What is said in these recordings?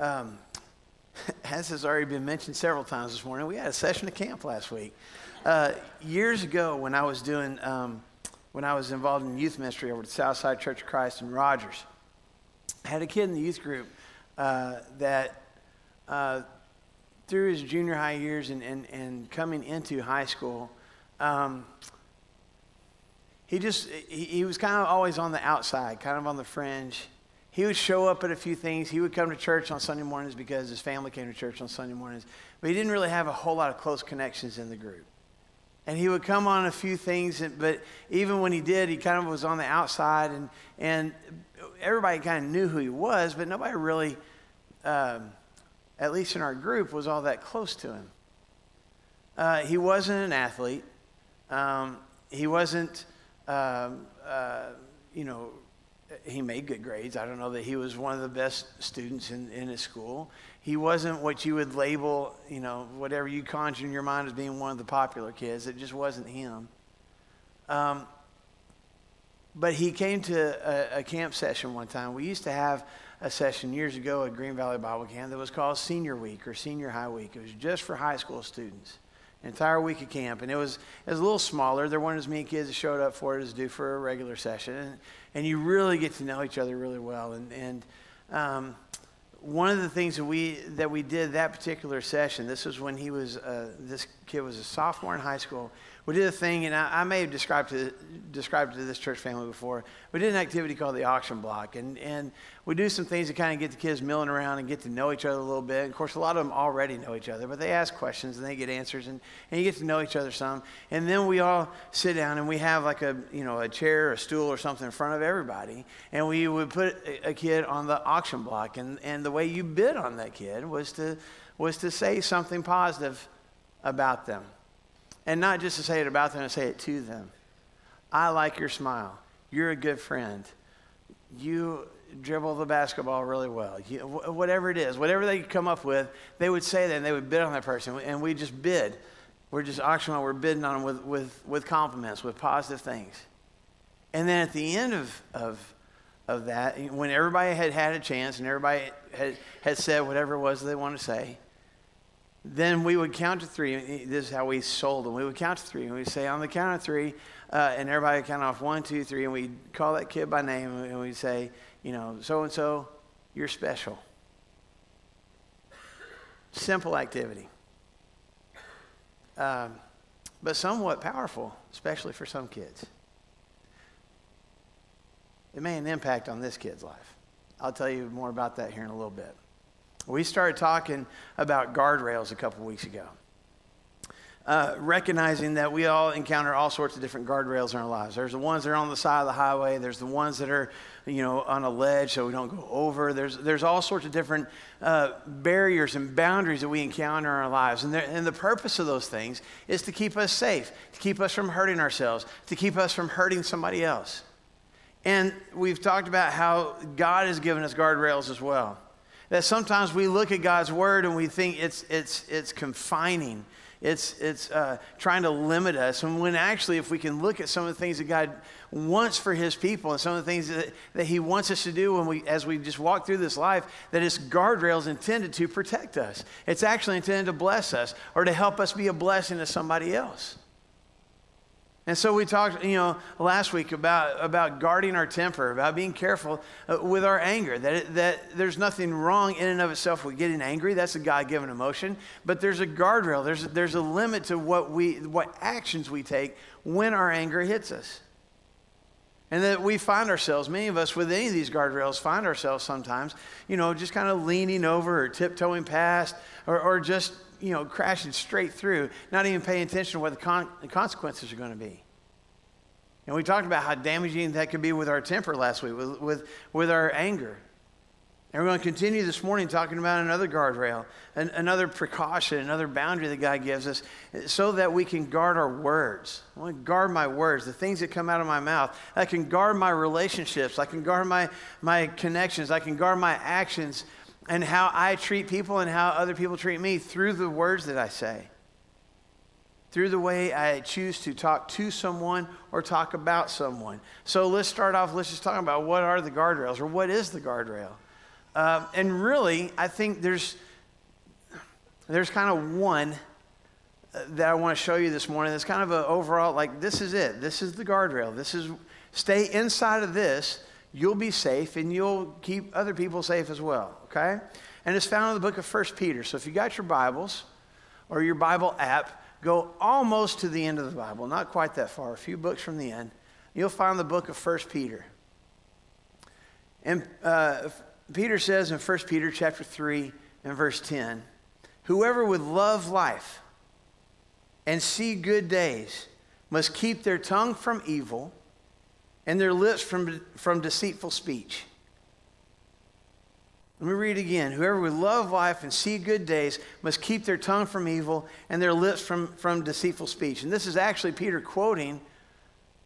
Um, as has already been mentioned several times this morning, we had a session at camp last week. Uh, years ago, when I was doing, um, when I was involved in youth ministry over at Southside Church of Christ in Rogers, I had a kid in the youth group uh, that uh, through his junior high years and, and, and coming into high school, um, he just he, he was kind of always on the outside, kind of on the fringe. He would show up at a few things. He would come to church on Sunday mornings because his family came to church on Sunday mornings. But he didn't really have a whole lot of close connections in the group. And he would come on a few things, but even when he did, he kind of was on the outside, and, and everybody kind of knew who he was, but nobody really, um, at least in our group, was all that close to him. Uh, he wasn't an athlete. Um, he wasn't, um, uh, you know, he made good grades. I don't know that he was one of the best students in, in his school. He wasn't what you would label, you know, whatever you conjure in your mind as being one of the popular kids. It just wasn't him. Um, but he came to a, a, camp session one time. We used to have a session years ago at Green Valley Bible Camp that was called Senior Week or Senior High Week. It was just for high school students entire week of camp. And it was, it was a little smaller. There weren't as many kids that showed up for it as do for a regular session. And, and you really get to know each other really well. And, and um, one of the things that we, that we did that particular session, this was when he was, uh, this kid was a sophomore in high school we did a thing, and I, I may have described to, described to this church family before. We did an activity called the auction block, and, and we do some things to kind of get the kids milling around and get to know each other a little bit. Of course, a lot of them already know each other, but they ask questions and they get answers, and, and you get to know each other some. And then we all sit down and we have like a you know a chair, a stool, or something in front of everybody, and we would put a, a kid on the auction block, and, and the way you bid on that kid was to was to say something positive about them. And not just to say it about them, to say it to them. I like your smile. You're a good friend. You dribble the basketball really well. You, whatever it is, whatever they come up with, they would say that and they would bid on that person. And we just bid. We're just auctioning, we're bidding on them with, with, with compliments, with positive things. And then at the end of, of, of that, when everybody had had a chance and everybody had, had said whatever it was they wanted to say, then we would count to three. This is how we sold them. We would count to three, and we'd say, on the count of three, uh, and everybody would count off one, two, three, and we'd call that kid by name, and we'd say, you know, so and so, you're special. Simple activity, um, but somewhat powerful, especially for some kids. It made an impact on this kid's life. I'll tell you more about that here in a little bit. We started talking about guardrails a couple weeks ago. Uh, recognizing that we all encounter all sorts of different guardrails in our lives. There's the ones that are on the side of the highway. There's the ones that are, you know, on a ledge so we don't go over. There's, there's all sorts of different uh, barriers and boundaries that we encounter in our lives. And, and the purpose of those things is to keep us safe, to keep us from hurting ourselves, to keep us from hurting somebody else. And we've talked about how God has given us guardrails as well that sometimes we look at God's word and we think it's, it's, it's confining. It's, it's uh, trying to limit us. And when actually, if we can look at some of the things that God wants for his people and some of the things that, that he wants us to do when we, as we just walk through this life, that it's guardrails intended to protect us. It's actually intended to bless us or to help us be a blessing to somebody else. And so we talked, you know, last week about, about guarding our temper, about being careful uh, with our anger, that, it, that there's nothing wrong in and of itself with getting angry. That's a God given emotion. But there's a guardrail, there's, there's a limit to what, we, what actions we take when our anger hits us. And that we find ourselves, many of us with any of these guardrails, find ourselves sometimes, you know, just kind of leaning over or tiptoeing past or, or just you know, crashing straight through, not even paying attention to what the, con- the consequences are going to be. And we talked about how damaging that could be with our temper last week, with, with, with our anger. And we're going to continue this morning talking about another guardrail, an, another precaution, another boundary that God gives us so that we can guard our words. I want to guard my words, the things that come out of my mouth. I can guard my relationships. I can guard my, my connections. I can guard my actions and how I treat people and how other people treat me through the words that I say, through the way I choose to talk to someone or talk about someone. So let's start off, let's just talk about what are the guardrails or what is the guardrail. Uh, and really, I think there's, there's kind of one uh, that I want to show you this morning. That's kind of an overall, like, this is it. This is the guardrail. This is, stay inside of this. You'll be safe and you'll keep other people safe as well, okay? And it's found in the book of First Peter. So if you got your Bibles or your Bible app, go almost to the end of the Bible, not quite that far, a few books from the end. You'll find the book of First Peter. And uh, Peter says in 1 Peter chapter 3 and verse 10, whoever would love life and see good days must keep their tongue from evil and their lips from, from deceitful speech. Let me read again. Whoever would love life and see good days must keep their tongue from evil and their lips from, from deceitful speech. And this is actually Peter quoting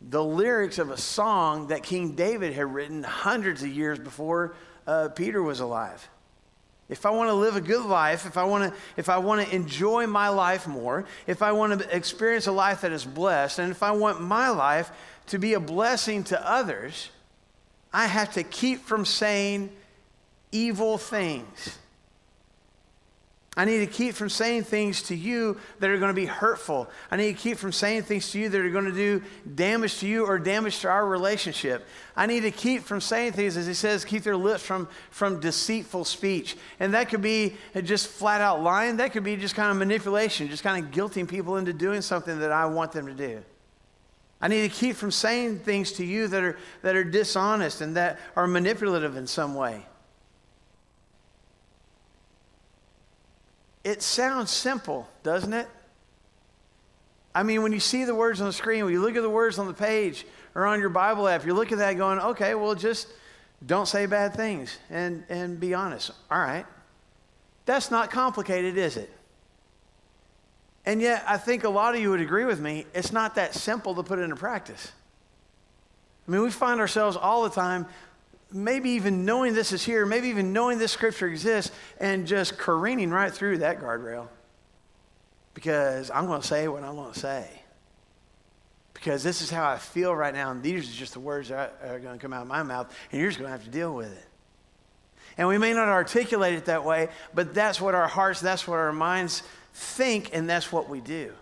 the lyrics of a song that King David had written hundreds of years before uh, Peter was alive. If I want to live a good life, if I want to, if I want to enjoy my life more, if I want to experience a life that is blessed, and if I want my life to be a blessing to others, I have to keep from saying evil things. I need to keep from saying things to you that are going to be hurtful. I need to keep from saying things to you that are going to do damage to you or damage to our relationship. I need to keep from saying things, as he says, keep their lips from, from deceitful speech. And that could be just flat out lying. That could be just kind of manipulation, just kind of guilting people into doing something that I want them to do. I need to keep from saying things to you that are, that are dishonest and that are manipulative in some way. It sounds simple, doesn't it? I mean, when you see the words on the screen, when you look at the words on the page or on your Bible app, you're looking at that going, okay, well, just don't say bad things and, and be honest. All right. That's not complicated, is it? And yet, I think a lot of you would agree with me, it's not that simple to put into practice. I mean, we find ourselves all the time maybe even knowing this is here, maybe even knowing this scripture exists, and just careening right through that guardrail. Because I'm going to say what I'm going to say. Because this is how I feel right now, and these are just the words that are going to come out of my mouth, and you're just going to have to deal with it. And we may not articulate it that way, but that's what our hearts, that's what our minds think, and that's what we do.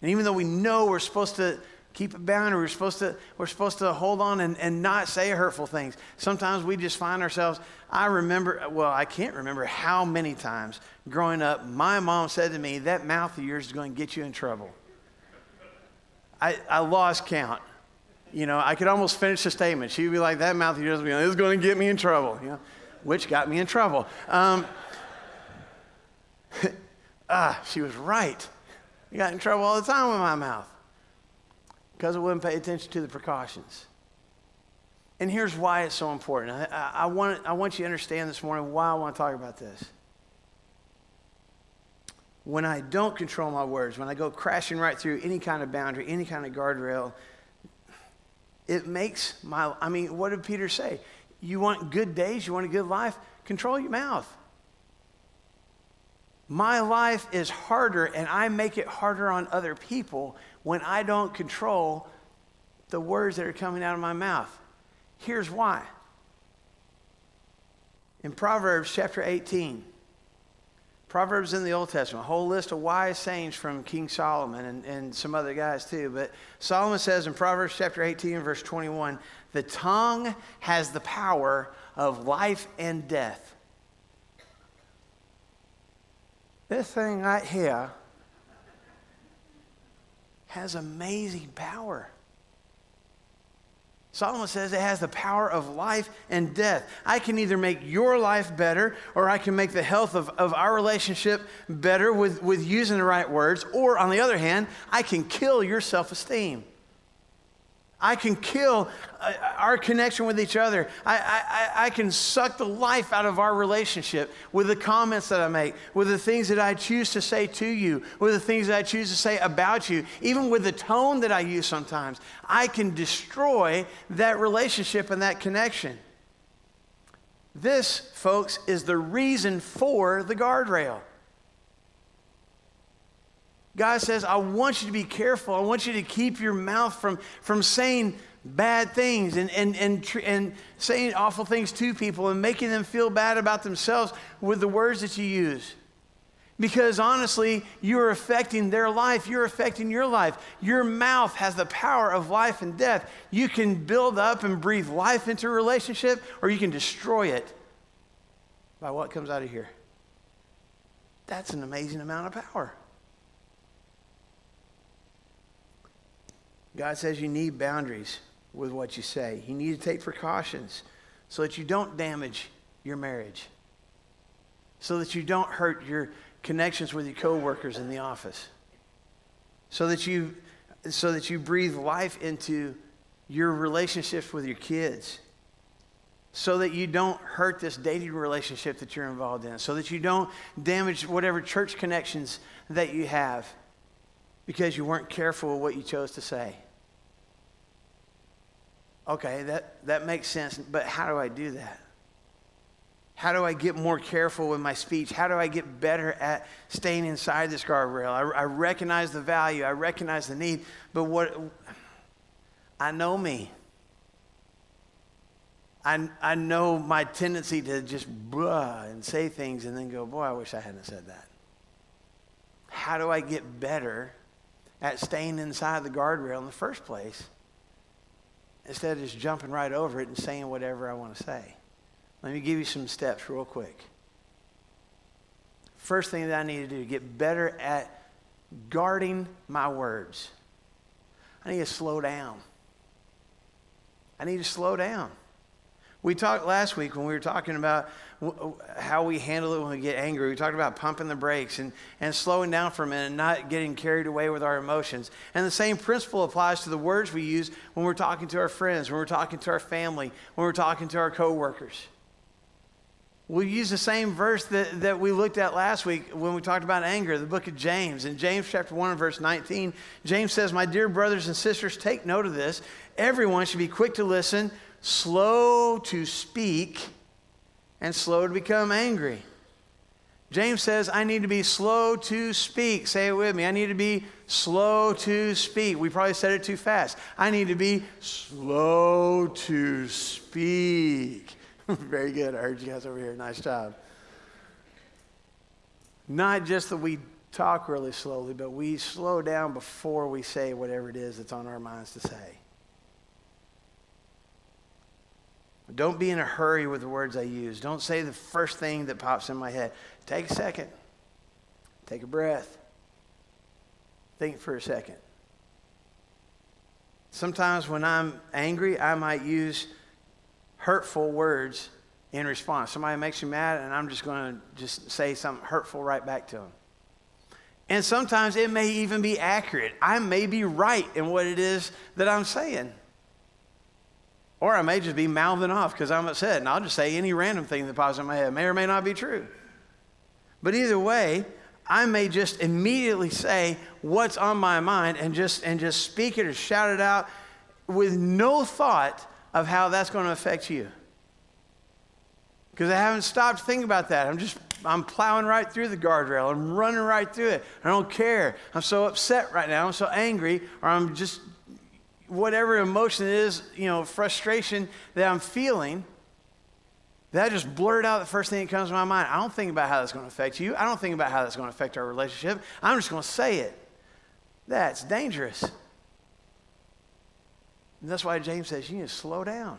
And even though we know we're supposed to keep it boundary. We're supposed to, we're supposed to hold on and, and not say hurtful things. Sometimes we just find ourselves, I remember, well, I can't remember how many times growing up, my mom said to me, that mouth of yours is going to get you in trouble. I, I lost count. You know, I could almost finish the statement. She'd be like, that mouth of yours is going to get me in trouble, you know, which got me in trouble. Um, ah, she was right. i got in trouble all the time with my mouth because I wouldn't pay attention to the precautions. And here's why it's so important. I, I, want, I want you to understand this morning why I want to talk about this. When I don't control my words, when I go crashing right through any kind of boundary, any kind of guardrail, it makes my, I mean, what did Peter say? You want good days, you want a good life? Control your mouth. My life is harder, and I make it harder on other people when I don't control the words that are coming out of my mouth. Here's why. In Proverbs chapter 18, Proverbs in the Old Testament, a whole list of wise sayings from King Solomon and, and some other guys too. But Solomon says in Proverbs chapter 18, verse 21, the tongue has the power of life and death. This thing right here has amazing power. Solomon says it has the power of life and death. I can either make your life better or I can make the health of, of our relationship better with, with using the right words. Or on the other hand, I can kill your self esteem. I can kill uh, our connection with each other. I, I, I can suck the life out of our relationship with the comments that I make, with the things that I choose to say to you, with the things that I choose to say about you, even with the tone that I use sometimes. I can destroy that relationship and that connection. This, folks, is the reason for the guardrail. God says, I want you to be careful. I want you to keep your mouth from, from saying bad things and, and, and, and saying awful things to people and making them feel bad about themselves with the words that you use. Because honestly, you're affecting their life. You're affecting your life. Your mouth has the power of life and death. You can build up and breathe life into a relationship, or you can destroy it by what comes out of here. That's an amazing amount of power. God says you need boundaries with what you say. You need to take precautions so that you don't damage your marriage, so that you don't hurt your connections with your coworkers in the office, so that you, so that you breathe life into your relationships with your kids, so that you don't hurt this dating relationship that you're involved in, so that you don't damage whatever church connections that you have because you weren't careful with what you chose to say. Okay, that, that makes sense, but how do I do that? How do I get more careful with my speech? How do I get better at staying inside this guardrail? I, I recognize the value, I recognize the need, but what I know me. I, I know my tendency to just blah and say things and then go, boy, I wish I hadn't said that. How do I get better at staying inside the guardrail in the first place? Instead of just jumping right over it and saying whatever I want to say. Let me give you some steps real quick. First thing that I need to do, get better at guarding my words. I need to slow down. I need to slow down. We talked last week when we were talking about how we handle it when we get angry. We talked about pumping the brakes and, and slowing down for a minute and not getting carried away with our emotions. And the same principle applies to the words we use when we're talking to our friends, when we're talking to our family, when we're talking to our coworkers. We'll use the same verse that, that we looked at last week when we talked about anger, the book of James. In James chapter 1 and verse 19, James says, My dear brothers and sisters, take note of this. Everyone should be quick to listen, slow to speak, and slow to become angry. James says, I need to be slow to speak. Say it with me. I need to be slow to speak. We probably said it too fast. I need to be slow to speak. Very good. I heard you guys over here. Nice job. Not just that we talk really slowly, but we slow down before we say whatever it is that's on our minds to say. Don't be in a hurry with the words I use. Don't say the first thing that pops in my head. Take a second. Take a breath. Think for a second. Sometimes when I'm angry, I might use hurtful words in response. Somebody makes me mad, and I'm just going to just say something hurtful right back to them. And sometimes it may even be accurate. I may be right in what it is that I'm saying. Or I may just be mouthing off because I'm upset and I'll just say any random thing that pops in my head. May or may not be true. But either way, I may just immediately say what's on my mind and just, and just speak it or shout it out with no thought of how that's going to affect you. Because I haven't stopped to think about that. I'm just, I'm plowing right through the guardrail. I'm running right through it. I don't care. I'm so upset right now. I'm so angry, or I'm just whatever emotion it is, you know, frustration that I'm feeling, that just blurted out the first thing that comes to my mind. I don't think about how that's going to affect you. I don't think about how that's going to affect our relationship. I'm just going to say it. That's dangerous. And that's why James says you need to slow down.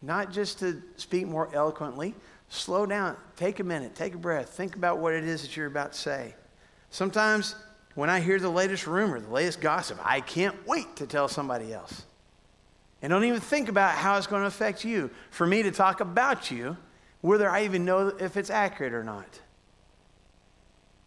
Not just to speak more eloquently, slow down, take a minute, take a breath, think about what it is that you're about to say. Sometimes when I hear the latest rumor, the latest gossip, I can't wait to tell somebody else. And don't even think about how it's going to affect you. For me to talk about you, whether I even know if it's accurate or not.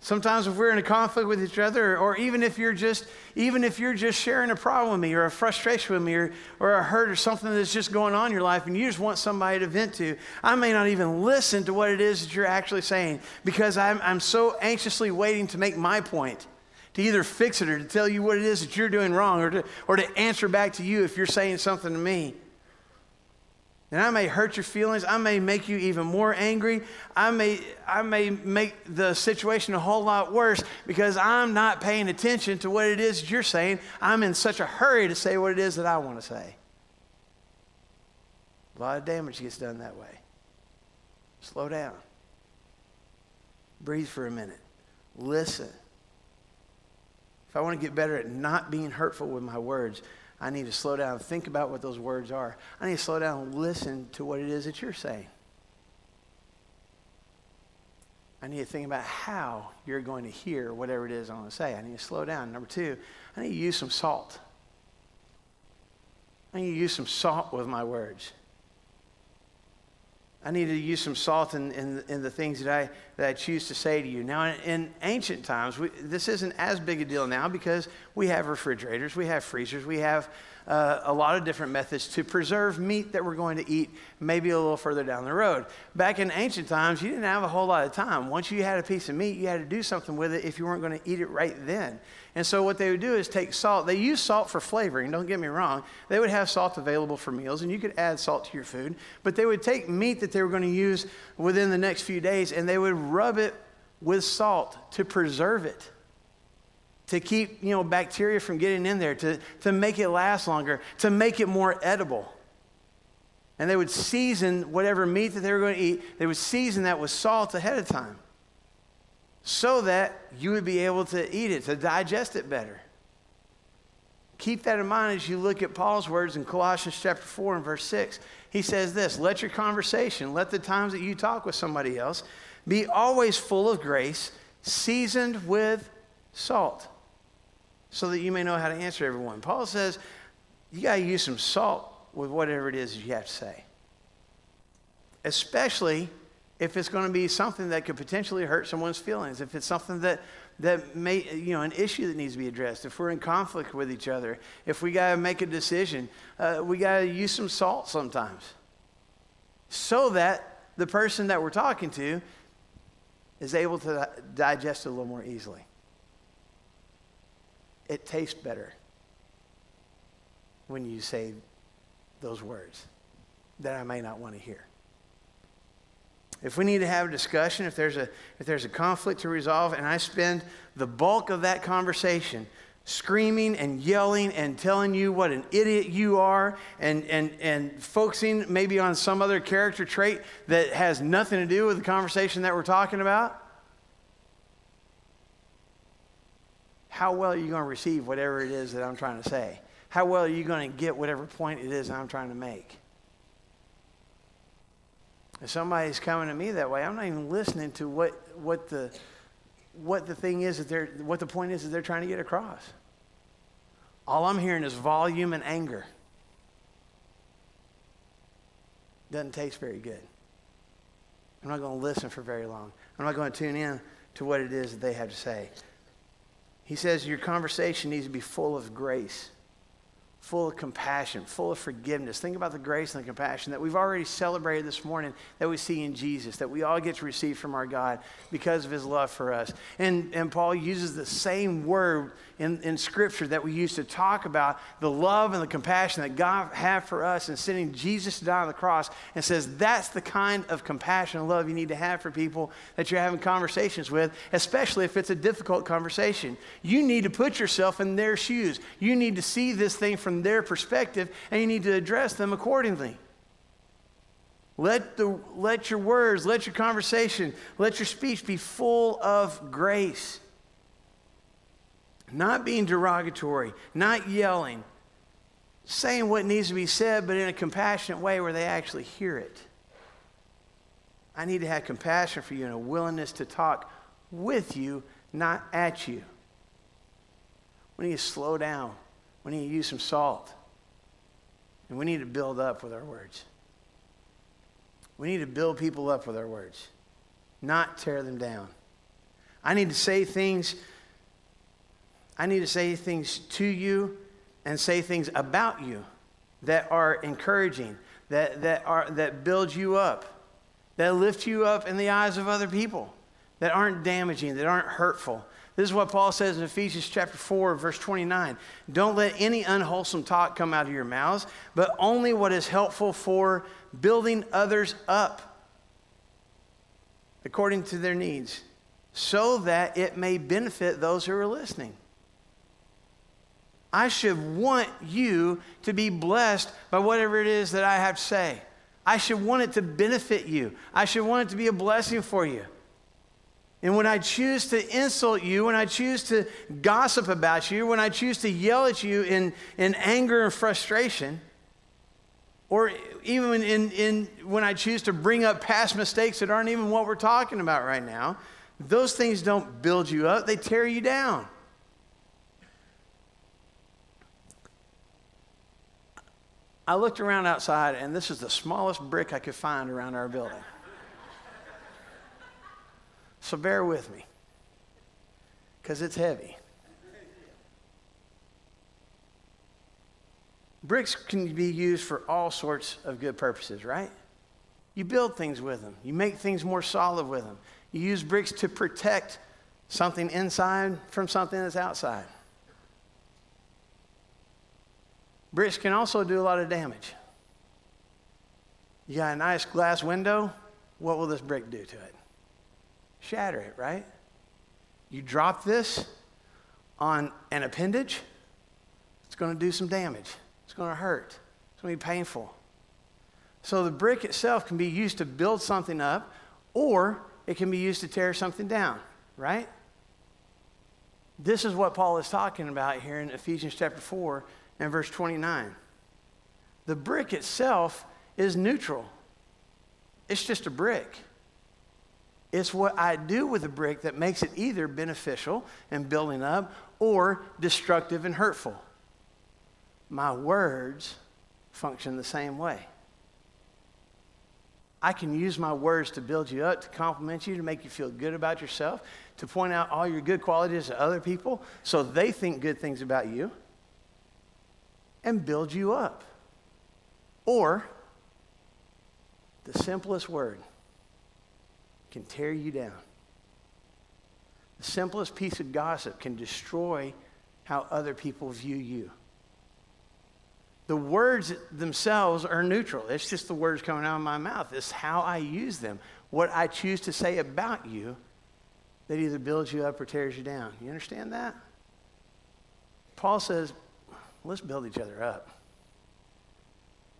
Sometimes if we're in a conflict with each other, or even if you're just, even if you're just sharing a problem with me, or a frustration with me, or, or a hurt, or something that's just going on in your life, and you just want somebody to vent to, I may not even listen to what it is that you're actually saying because I'm, I'm so anxiously waiting to make my point to either fix it or to tell you what it is that you're doing wrong or to, or to answer back to you if you're saying something to me. And I may hurt your feelings. I may make you even more angry. I may, I may make the situation a whole lot worse because I'm not paying attention to what it is that you're saying. I'm in such a hurry to say what it is that I want to say. A lot of damage gets done that way. Slow down. Breathe for a minute. Listen. If I want to get better at not being hurtful with my words, I need to slow down and think about what those words are. I need to slow down and listen to what it is that you're saying. I need to think about how you're going to hear whatever it is I want to say. I need to slow down. Number two, I need to use some salt. I need to use some salt with my words. I need to use some salt in, in, in, the things that I, that I choose to say to you. Now, in, in ancient times, we, this isn't as big a deal now because we have refrigerators, we have freezers, we have uh, a lot of different methods to preserve meat that we're going to eat maybe a little further down the road. Back in ancient times, you didn't have a whole lot of time. Once you had a piece of meat, you had to do something with it if you weren't going to eat it right then. And so what they would do is take salt. They use salt for flavoring, don't get me wrong. They would have salt available for meals, and you could add salt to your food. But they would take meat that they were going to use within the next few days, and they would rub it with salt to preserve it to keep you know bacteria from getting in there to, to make it last longer to make it more edible and they would season whatever meat that they were going to eat they would season that with salt ahead of time so that you would be able to eat it, to digest it better. Keep that in mind as you look at Paul's words in Colossians chapter 4 and verse 6. He says this Let your conversation, let the times that you talk with somebody else be always full of grace, seasoned with salt, so that you may know how to answer everyone. Paul says you got to use some salt with whatever it is you have to say, especially if it's going to be something that could potentially hurt someone's feelings, if it's something that, that may, you know, an issue that needs to be addressed, if we're in conflict with each other, if we got to make a decision, uh, we got to use some salt sometimes so that the person that we're talking to is able to digest it a little more easily. It tastes better when you say those words that I may not want to hear. If we need to have a discussion, if there's a, if there's a conflict to resolve, and I spend the bulk of that conversation screaming and yelling and telling you what an idiot you are and, and, and focusing maybe on some other character trait that has nothing to do with the conversation that we're talking about, how well are you going to receive whatever it is that I'm trying to say? How well are you going to get whatever point it is I'm trying to make? If somebody's coming to me that way, I'm not even listening to what, what, the, what the thing is that they're, what the point is that they're trying to get across. All I'm hearing is volume and anger. Doesn't taste very good. I'm not going to listen for very long. I'm not going to tune in to what it is that they have to say. He says your conversation needs to be full of grace full of compassion, full of forgiveness. Think about the grace and the compassion that we've already celebrated this morning that we see in Jesus, that we all get to receive from our God because of his love for us. And, and Paul uses the same word in, in Scripture that we use to talk about the love and the compassion that God had for us and sending Jesus to die on the cross and says that's the kind of compassion and love you need to have for people that you're having conversations with, especially if it's a difficult conversation. You need to put yourself in their shoes. You need to see this thing from their perspective and you need to address them accordingly. Let, the, let your words, let your conversation, let your speech be full of grace not being derogatory, not yelling, saying what needs to be said, but in a compassionate way where they actually hear it. I need to have compassion for you and a willingness to talk with you, not at you. We need to slow down. We need to use some salt. And we need to build up with our words. We need to build people up with our words, not tear them down. I need to say things I need to say things to you and say things about you that are encouraging, that, that, are, that build you up, that lift you up in the eyes of other people. that aren't damaging, that aren't hurtful. This is what Paul says in Ephesians chapter 4, verse 29. Don't let any unwholesome talk come out of your mouths, but only what is helpful for building others up according to their needs, so that it may benefit those who are listening. I should want you to be blessed by whatever it is that I have to say. I should want it to benefit you. I should want it to be a blessing for you. And when I choose to insult you, when I choose to gossip about you, when I choose to yell at you in, in anger and frustration, or even in, in, when I choose to bring up past mistakes that aren't even what we're talking about right now, those things don't build you up, they tear you down. I looked around outside, and this is the smallest brick I could find around our building. So bear with me, because it's heavy. Bricks can be used for all sorts of good purposes, right? You build things with them, you make things more solid with them. You use bricks to protect something inside from something that's outside. Bricks can also do a lot of damage. You got a nice glass window, what will this brick do to it? Shatter it, right? You drop this on an appendage, it's going to do some damage. It's going to hurt. It's going to be painful. So the brick itself can be used to build something up, or it can be used to tear something down, right? This is what Paul is talking about here in Ephesians chapter 4 and verse 29. The brick itself is neutral, it's just a brick. It's what I do with the brick that makes it either beneficial and building up or destructive and hurtful my words function the same way. I can use my words to build you up, to compliment you, to make you feel good about yourself, to point out all your good qualities to other people so they think good things about you and build you up. Or, the simplest word can tear you down. The simplest piece of gossip can destroy how other people view you the words themselves are neutral. It's just the words coming out of my mouth. It's how I use them. What I choose to say about you that either builds you up or tears you down. You understand that? Paul says, let's build each other up.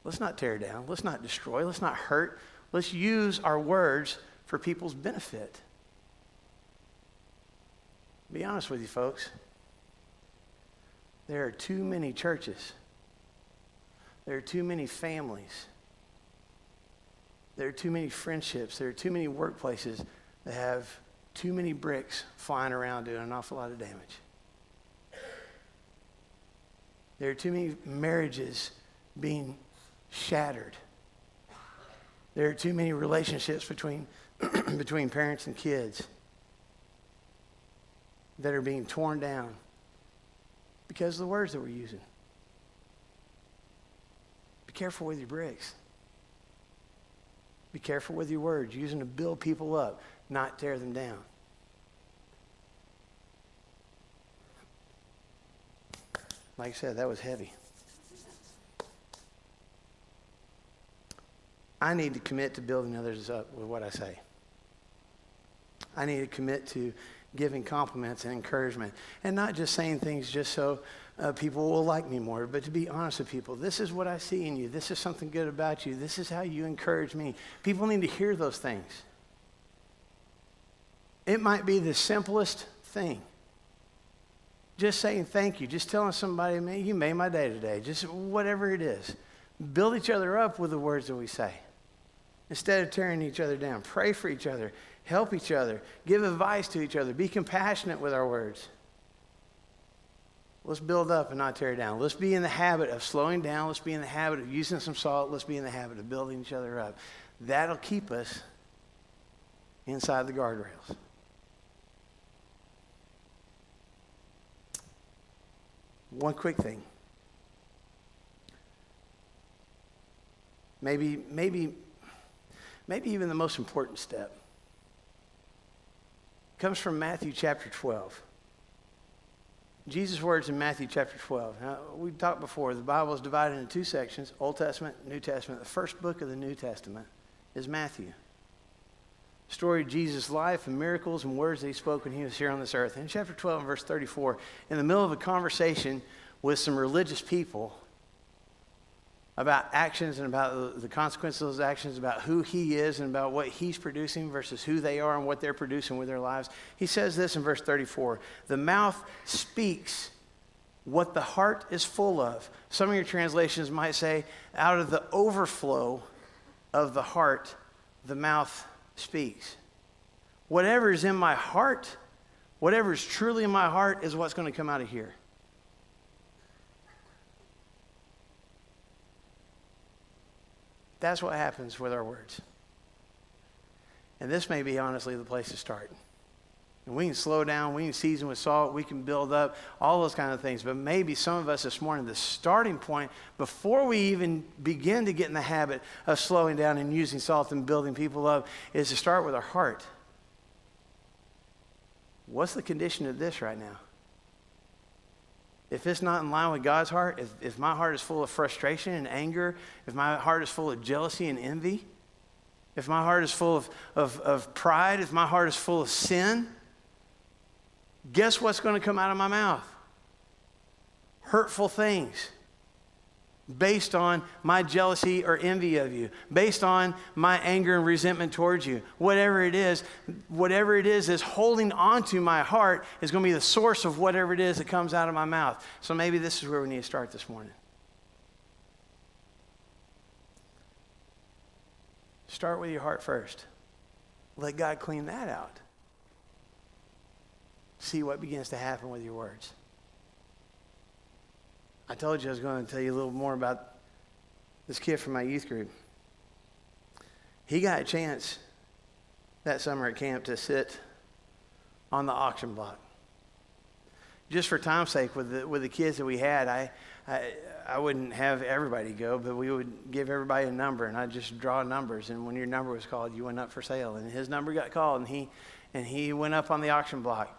Let's not tear down. Let's not destroy. Let's not hurt. Let's use our words for people's benefit. Be honest with you, folks. There are too many churches there are too many families. There are too many friendships. There are too many workplaces that have too many bricks flying around doing an awful lot of damage. There are too many marriages being shattered. There are too many relationships between, between parents and kids that are being torn down because of the words that we're using. Be careful with your bricks. Be careful with your words, using to build people up, not tear them down. Like I said, that was heavy. I need to commit to building others up with what I say. I need to commit to giving compliments and encouragement and not just saying things just so uh, people will like me more, but to be honest with people, this is what I see in you. This is something good about you. This is how you encourage me. People need to hear those things. It might be the simplest thing. Just saying thank you, just telling somebody, man, you made my day today, just whatever it is. Build each other up with the words that we say instead of tearing each other down. Pray for each other, help each other, give advice to each other, be compassionate with our words. Let's build up and not tear down. Let's be in the habit of slowing down. Let's be in the habit of using some salt. Let's be in the habit of building each other up. That'll keep us inside the guardrails. One quick thing. Maybe, maybe, maybe even the most important step. Comes from Matthew chapter 12. Jesus' words in Matthew chapter 12. Now, we talked before, the Bible is divided into two sections Old Testament, New Testament. The first book of the New Testament is Matthew. Story of Jesus' life and miracles and words that he spoke when he was here on this earth. In chapter 12 verse 34, in the middle of a conversation with some religious people, about actions and about the consequences of those actions, about who he is and about what he's producing versus who they are and what they're producing with their lives. He says this in verse 34 The mouth speaks what the heart is full of. Some of your translations might say, out of the overflow of the heart, the mouth speaks. Whatever is in my heart, whatever is truly in my heart, is what's going to come out of here. That's what happens with our words. And this may be honestly the place to start. And we can slow down, we can season with salt, we can build up, all those kind of things. But maybe some of us this morning, the starting point, before we even begin to get in the habit of slowing down and using salt and building people up, is to start with our heart. What's the condition of this right now? If it's not in line with God's heart, if, if my heart is full of frustration and anger, if my heart is full of jealousy and envy, if my heart is full of, of, of pride, if my heart is full of sin, guess what's going to come out of my mouth? Hurtful things based on my jealousy or envy of you, based on my anger and resentment towards you. Whatever it is, whatever it is is holding on to my heart is going to be the source of whatever it is that comes out of my mouth. So maybe this is where we need to start this morning. Start with your heart first. Let God clean that out. See what begins to happen with your words. I told you I was going to tell you a little more about this kid from my youth group. He got a chance that summer at camp to sit on the auction block. Just for time's sake, with the, with the kids that we had, I, I, I wouldn't have everybody go, but we would give everybody a number, and I'd just draw numbers. And when your number was called, you went up for sale. And his number got called, and he, and he went up on the auction block.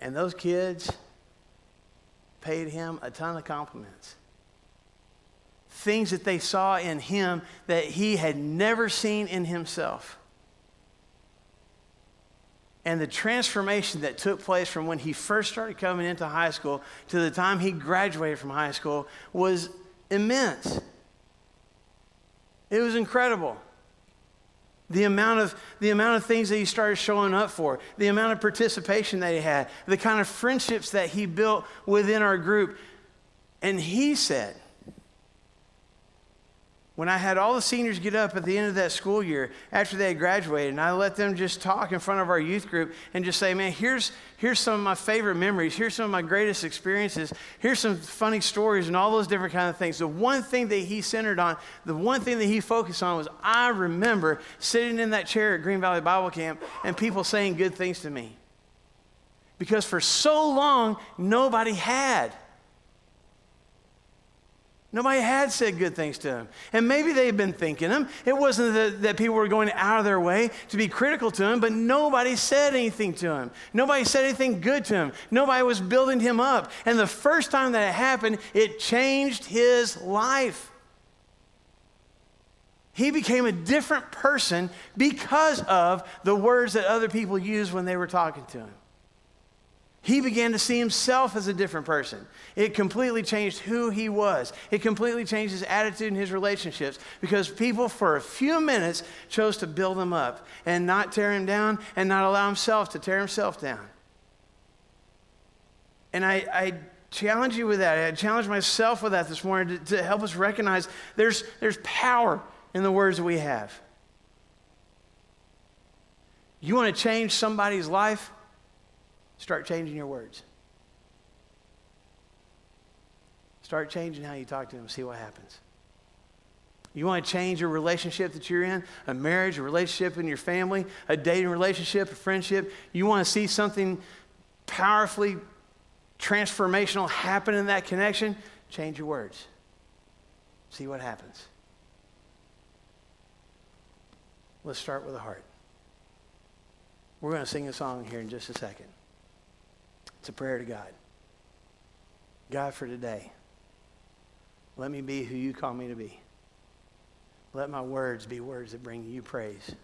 And those kids, paid him a ton of compliments. Things that they saw in him that he had never seen in himself. And the transformation that took place from when he first started coming into high school to the time he graduated from high school was immense. It was incredible. The amount, of, the amount of things that he started showing up for, the amount of participation that he had, the kind of friendships that he built within our group. And he said, when I had all the seniors get up at the end of that school year after they had graduated, and I let them just talk in front of our youth group and just say, man, here's, here's some of my favorite memories. Here's some of my greatest experiences. Here's some funny stories and all those different kind of things. The one thing that he centered on, the one thing that he focused on was I remember sitting in that chair at Green Valley Bible Camp and people saying good things to me. Because for so long, nobody had. Nobody had said good things to him. And maybe they had been thinking him. It wasn't that, that, people were going out of their way to be critical to him, but nobody said anything to him. Nobody said anything good to him. Nobody was building him up. And the first time that it happened, it changed his life. He became a different person because of the words that other people used when they were talking to him. He began to see himself as a different person. It completely changed who he was. It completely changed his attitude and his relationships because people, for a few minutes, chose to build him up and not tear him down and not allow himself to tear himself down. And I, I challenge you with that. I challenge myself with that this morning to, to help us recognize there's, there's power in the words that we have. You want to change somebody's life? Start changing your words. Start changing how you talk to them, see what happens. You want to change your relationship that you're in, a marriage, a relationship in your family, a dating relationship, a friendship. You want to see something powerfully transformational happen in that connection, change your words. See what happens. Let's start with the heart. We're going to sing a song here in just a second. It's a prayer to God. God, for today, let me be who you call me to be. Let my words be words that bring you praise.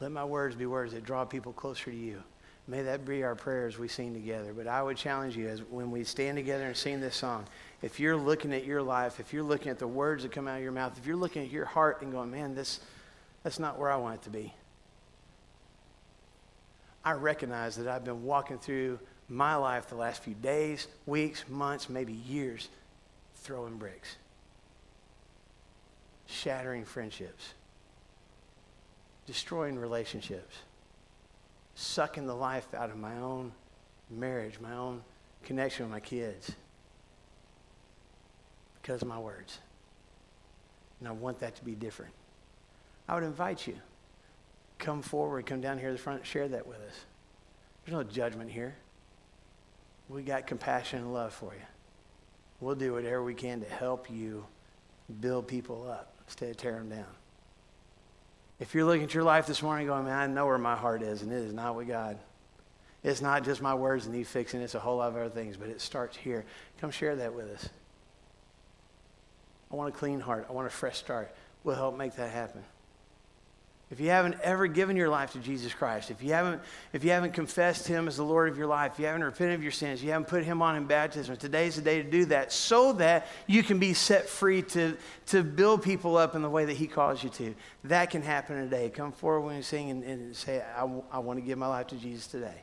Let my words be words that draw people closer to you. May that be our prayers we sing together. But I would challenge you as when we stand together and sing this song, if you're looking at your life, if you're looking at the words that come out of your mouth, if you're looking at your heart and going, man, this, that's not where I want it to be. I recognize that I've been walking through my life the last few days, weeks, months, maybe years, throwing bricks, shattering friendships, destroying relationships sucking the life out of my own marriage, my own connection with my kids because of my words. And I want that to be different. I would invite you, come forward, come down here to the front, share that with us. There's no judgment here. We got compassion and love for you. We'll do whatever we can to help you build people up instead of tear them down. If you're looking at your life this morning going, man, I know where my heart is, and it is not with God. It's not just my words need fixing, it's a whole lot of other things, but it starts here. Come share that with us. I want a clean heart. I want a fresh start. We'll help make that happen. If you haven't ever given your life to Jesus Christ, if you haven't, if you haven't confessed him as the Lord of your life, if you haven't repented of your sins, you haven't put him on in baptism, today's the day to do that so that you can be set free to, to build people up in the way that he calls you to. That can happen today. Come forward when you sing and, and say, I, I want to give my life to Jesus today.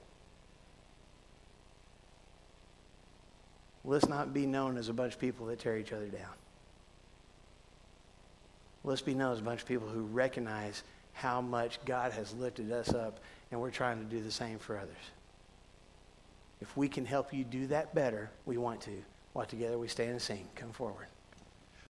Let's not be known as a bunch of people that tear each other down. Let's be known as a bunch of people who recognize how much God has lifted us up, and we're trying to do the same for others. If we can help you do that better, we want to. While together we stand and sing. Come forward.